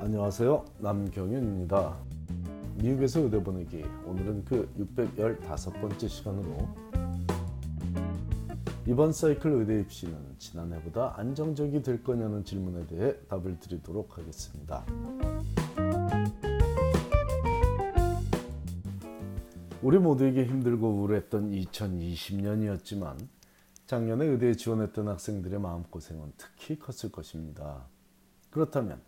안녕하세요. 남경윤입니다. 미국에서 의대 보내기 오늘은 그 615번째 시간으로 이번 사이클 의대 입시는 지난해보다 안정적이 될 거냐는 질문에 대해 답을 드리도록 하겠습니다. 우리 모두에게 힘들고 우울했던 2020년이었지만 작년에 의대에 지원했던 학생들의 마음고생은 특히 컸을 것입니다. 그렇다면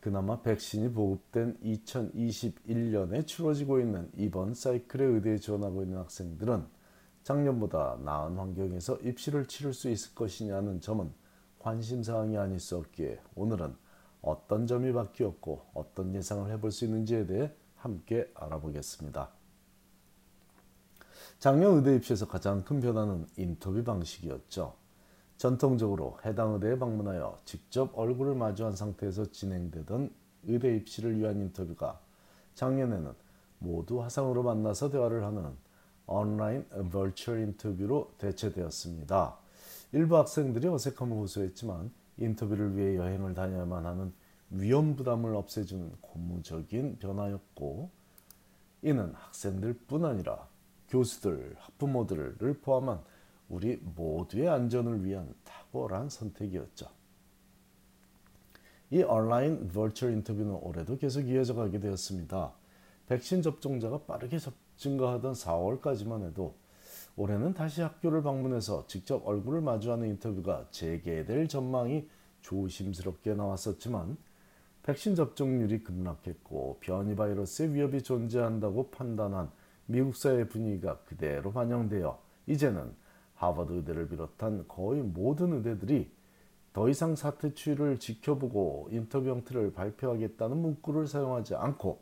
그나마 백신이 보급된 2021년에 치러지고 있는 이번 사이클의 의대에 지원하고 있는 학생들은 작년보다 나은 환경에서 입시를 치를 수 있을 것이냐는 점은 관심사항이 아닐 수 없기에 오늘은 어떤 점이 바뀌었고 어떤 예상을 해볼 수 있는지에 대해 함께 알아보겠습니다. 작년 의대 입시에서 가장 큰 변화는 인터뷰 방식이었죠. 전통적으로 해당 의대에 방문하여 직접 얼굴을 마주한 상태에서 진행되던 의대 입시를 위한 인터뷰가 작년에는 모두 화상으로 만나서 대화를 하는 온라인 버추얼 인터뷰로 대체되었습니다. 일부 학생들이 어색함을 호소했지만 인터뷰를 위해 여행을 다녀야만 하는 위험 부담을 없애준 고무적인 변화였고 이는 학생들뿐 아니라 교수들, 학부모들을 포함한 우리 모두의 안전을 위한 탁월한 선택이었죠. 이 온라인 버추얼 인터뷰는 올해도 계속 이어져 가게 되었습니다. 백신 접종자가 빠르게 증가하던 4월까지만 해도 올해는 다시 학교를 방문해서 직접 얼굴을 마주하는 인터뷰가 재개될 전망이 조심스럽게 나왔었지만 백신 접종률이 급락했고 변이 바이러스의 위협이 존재한다고 판단한 미국 사회 분위기가 그대로 반영되어 이제는 하버드 의대를 비롯한 거의 모든 의대들이 더 이상 사태 추이를 지켜보고 인터뷰 형태를 발표하겠다는 문구를 사용하지 않고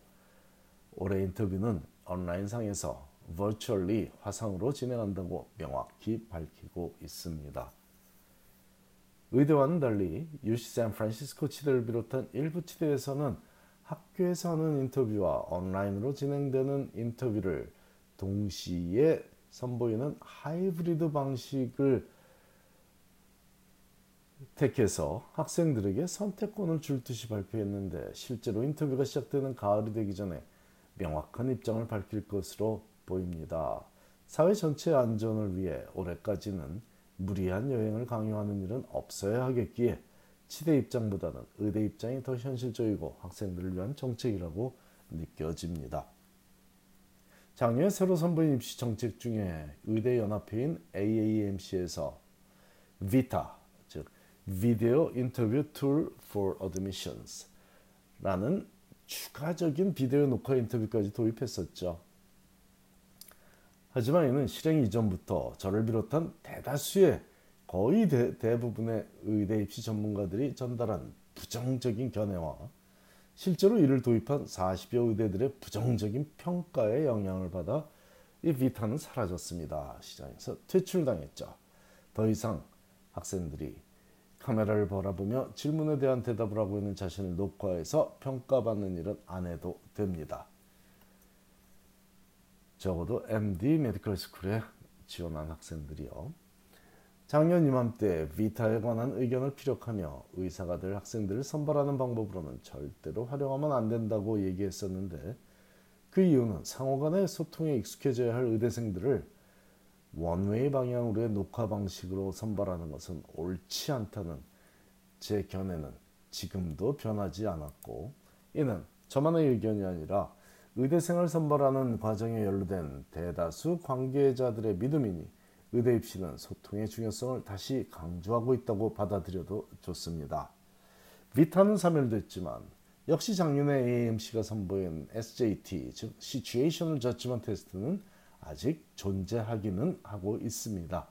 올해 인터뷰는 온라인상에서 virtually 화상으로 진행한다고 명확히 밝히고 있습니다. 의대와는 달리 UC 샌프란시스코 치대를 비롯한 일부 치대에서는 학교에서 하는 인터뷰와 온라인으로 진행되는 인터뷰를 동시에 선보이는 하이브리드 방식을 택해서 학생들에게 선택권을 줄 듯이 발표했는데 실제로 인터뷰가 시작되는 가을이 되기 전에 명확한 입장을 밝힐 것으로 보입니다. 사회 전체 안전을 위해 올해까지는 무리한 여행을 강요하는 일은 없어야 하겠기에 치대 입장보다는 의대 입장이 더 현실적이고 학생들을 위한 정책이라고 느껴집니다. 작년 새로 선보인 입시 정책 중에 의대 연합회인 AAMC에서 VITA 즉 Video Interview Tool for Admissions라는 추가적인 비디오 녹화 인터뷰까지 도입했었죠. 하지만 이는 실행 이전부터 저를 비롯한 대다수의 거의 대, 대부분의 의대 입시 전문가들이 전달한 부정적인 견해와 실제로 이를 도입한 40여 의대들의 부정적인 평가에 영향을 받아 이 비타는 사라졌습니다. 시장에서 퇴출당했죠. 더 이상 학생들이 카메라를 바라보며 질문에 대한 대답을 하고 있는 자신을 녹화해서 평가받는 일은 안 해도 됩니다. 적어도 MD medical school에 지원한 학생들이요. 작년 이맘때 VITA에 관한 의견을 피력하며 의사가 될 학생들을 선발하는 방법으로는 절대로 활용하면 안 된다고 얘기했었는데 그 이유는 상호 간의 소통에 익숙해져야 할 의대생들을 one-way 방향으로의 녹화 방식으로 선발하는 것은 옳지 않다는 제 견해는 지금도 변하지 않았고 이는 저만의 의견이 아니라 의대생을 선발하는 과정에 연루된 대다수 관계자들의 믿음이니 의대 입시는 소통의 중요성을 다시 강조하고 있다고 받아들여도 좋습니다. 비타는 사멸됐지만 역시 작년에 AMC가 선보인 SJT 즉 Situational 테스트는 아직 존재하기는 하고 있습니다.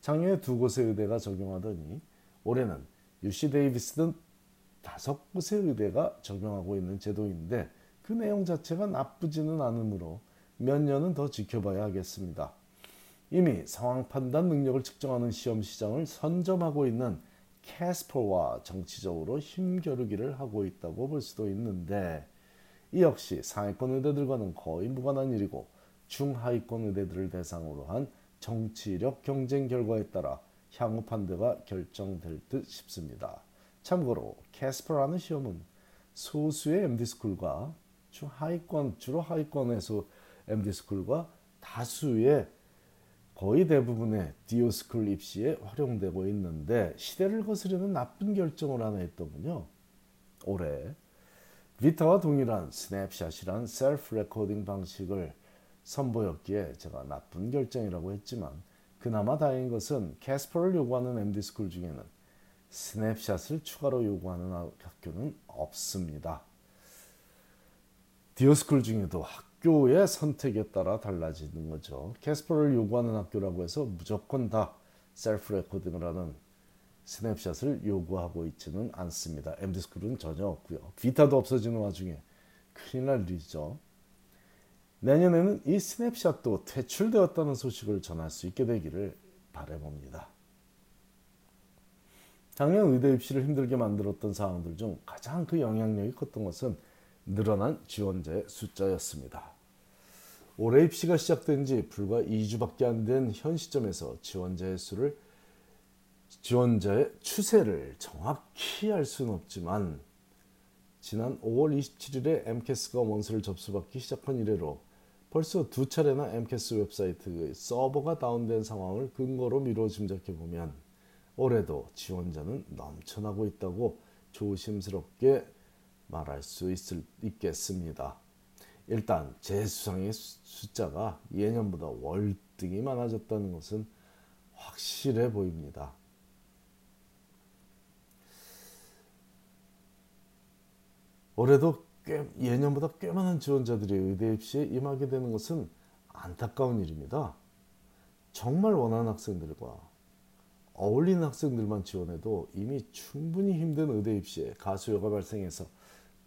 작년에 두 곳의 의대가 적용하더니 올해는 UC 데이비스 등 다섯 곳의 의대가 적용하고 있는 제도인데 그 내용 자체가 나쁘지는 않으므로 몇 년은 더 지켜봐야 하겠습니다. 이미 상황 판단 능력을 측정하는 시험 시장을 선점하고 있는 캐스퍼와 정치적으로 힘겨루기를 하고 있다고 볼 수도 있는데 이 역시 상위권 의대들과는 거의 무관한 일이고 중하위권 의대들을 대상으로 한 정치력 경쟁 결과에 따라 향후 판도가 결정될 듯 싶습니다. 참고로 CASPer라는 시험은 소수의 MD 스쿨과 주 하위권 주로 하위권에서 MD 스쿨과 다수의 거의 대부분의 DO school 입시에 활용되고 있는데 시대를 거스르는 나쁜 결정을 하나 했더군요. 올해 VITA와 동일한 Snapshot이란 self recording 방식을 선보였기에 제가 나쁜 결정이라고 했지만 그나마 다행인 것은 CASPer를 요구하는 MD school 중에는 Snapshot을 추가로 요구하는 학교는 없습니다. DO school 중에도 학교의 선택에 따라 달라지는 거죠. CASPer를 요구하는 학교라고 해서 무조건 다 self recording을 하는 Snapshot을 요구하고 있지는 않습니다. MD스쿨은 전혀 없고요. VITA도 없어지는 와중에 큰일 날 일이죠. 내년에는 이 스냅샷도 퇴출되었다는 소식을 전할 수 있게 되기를 바라봅니다. 작년 의대 입시를 힘들게 만들었던 사항들 중 가장 그 영향력이 컸던 것은 늘어난 지원자의 숫자였습니다. 올해 입시가 시작된 지 불과 2주밖에 안 된 현 시점에서 지원자의 수를 지원자의 추세를 정확히 알 수는 없지만 지난 5월 27일에 MCAS가 원서를 접수받기 시작한 이래로 벌써 두 차례나 MCAS 웹사이트의 서버가 다운된 상황을 근거로 미뤄 짐작해 보면 올해도 지원자는 넘쳐나고 있다고 조심스럽게 말할 수 있을, 있겠습니다. 일단 재수상의 숫자가 예년보다 월등히 많아졌다는 것은 확실해 보입니다. 올해도 꽤 예년보다 꽤 많은 지원자들이 의대 입시에 임하게 되는 것은 안타까운 일입니다. 정말 원하는 학생들과 어울리는 학생들만 지원해도 이미 충분히 힘든 의대 입시에 가수요가 발생해서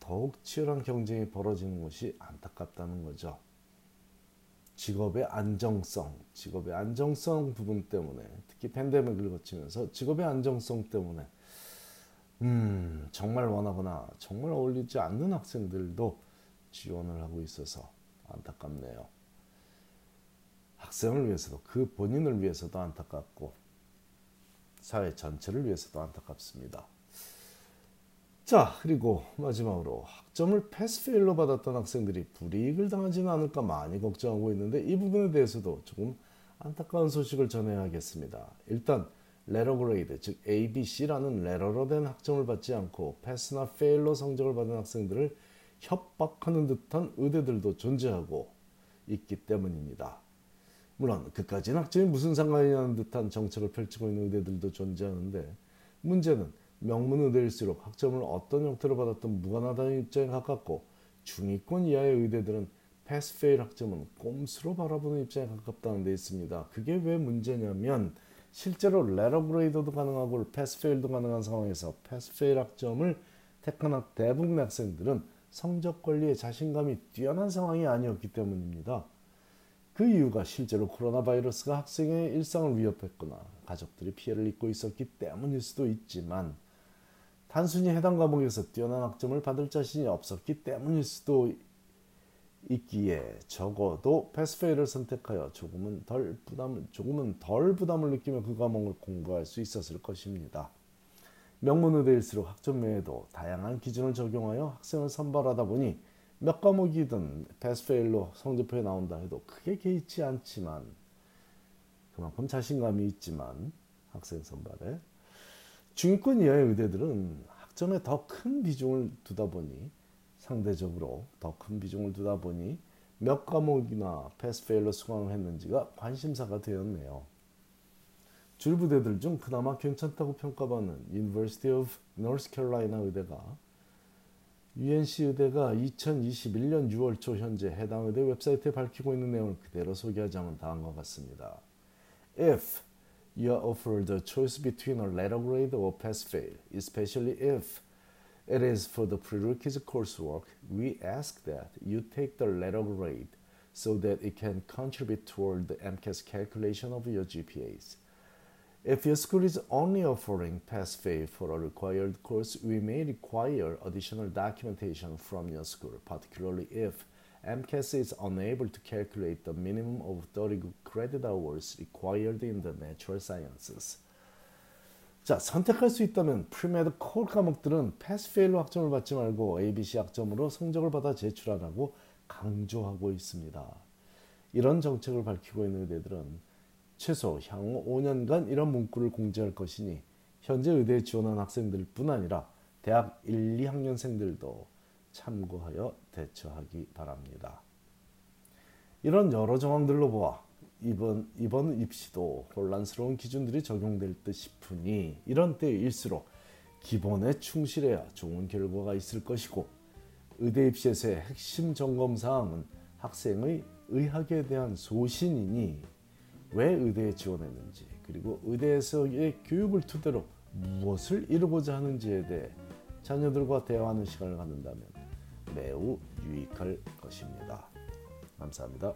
더욱 치열한 경쟁이 벌어지는 것이 안타깝다는 거죠. 직업의 안정성, 직업의 안정성 부분 때문에 특히 팬데믹을 거치면서 직업의 안정성 때문에 음, 정말 원하거나 정말 어울리지 않는 학생들도 지원을 하고 있어서 안타깝네요. 학생을 위해서도 그 본인을 위해서도 안타깝고 사회 전체를 위해서도 안타깝습니다. 자 그리고 마지막으로 학점을 패스페일로 받았던 학생들이 불이익을 당하지는 않을까 많이 걱정하고 있는데 이 부분에 대해서도 조금 안타까운 소식을 전해야겠습니다. 일단 letter grade 즉 ABC라는 레러로 된 학점을 받지 않고 pass나 fail로 성적을 받은 학생들을 협박하는 듯한 의대들도 존재하고 있기 때문입니다. 물론 그까지는 학점이 무슨 상관이냐는 듯한 정책을 펼치고 있는 의대들도 존재하는데 문제는 명문 의대일수록 학점을 어떤 형태로 받았든 무관하다는 입장에 가깝고 중위권 이하의 의대들은 pass fail 학점은 꼼수로 바라보는 입장에 가깝다는 데 있습니다. 그게 왜 문제냐면 실제로 letter grade도 가능하고 pass fail도 가능한 상황에서 pass fail 학점을 택한 대부분 학생들은 성적 관리에 자신감이 뛰어난 상황이 아니었기 때문입니다. 그 이유가 실제로 코로나 바이러스가 학생의 일상을 위협했거나 가족들이 피해를 입고 있었기 때문일 수도 있지만 단순히 해당 과목에서 뛰어난 학점을 받을 자신이 없었기 때문일 수도 있기에 적어도 pass fail을 선택하여 조금은 덜 부담을 조금은 덜 부담을 느끼며 그 과목을 공부할 수 있었을 것입니다. 명문의대일수록 학점 외에도 다양한 기준을 적용하여 학생을 선발하다 보니 몇 과목이든 패스페일로 성적표에 나온다 해도 크게 개의치 않지만 그만큼 자신감이 있지만 학생 선발에 중위권 이하의 의대들은 학점에 더 큰 비중을 두다 보니 상대적으로 더 큰 비중을 두다 보니 몇 과목이나 패스페일로 수강을 했는지가 관심사가 되었네요. 줄부대들 중 그나마 괜찮다고 평가받는 University of North Carolina 의대가 UNC 의대가 2021년 6월 초 현재 해당 의대 웨브사이트에 밝히고 있는 내용을 그대로 소개하자면 다음과 같습니다. If you are offered a choice between a letter grade or pass-fail, especially if it is for the prerequisite coursework, we ask that you take the letter grade so that it can contribute toward the MCAS calculation of your GPAs. If your school is only offering pass-fail for a required course, we may require additional documentation from your school, particularly if MCAS is unable to calculate the minimum of 30 credit hours required in the natural sciences. 자 선택할 수 있다면 프리메드 콜 과목들은 패스 페일로 학점을 받지 말고 ABC 학점으로 성적을 받아 제출하라고 강조하고 있습니다. 이런 정책을 밝히고 있는 의대들은 최소 향후 5년간 이런 문구를 공지할 것이니 현재 의대에 지원한 학생들뿐 아니라 대학 1, 2학년생들도 참고하여 대처하기 바랍니다. 이런 여러 정황들로 보아 이번 이번 입시도 혼란스러운 기준들이 적용될 듯 싶으니 이런 때일수록 기본에 충실해야 좋은 결과가 있을 것이고 의대 입시에서의 핵심 점검 사항은 학생의 의학에 대한 소신이니 왜 의대에 지원했는지 그리고 의대에서의 교육을 토대로 무엇을 이루고자 하는지에 대해 자녀들과 대화하는 시간을 갖는다면 매우 유익할 것입니다. 감사합니다.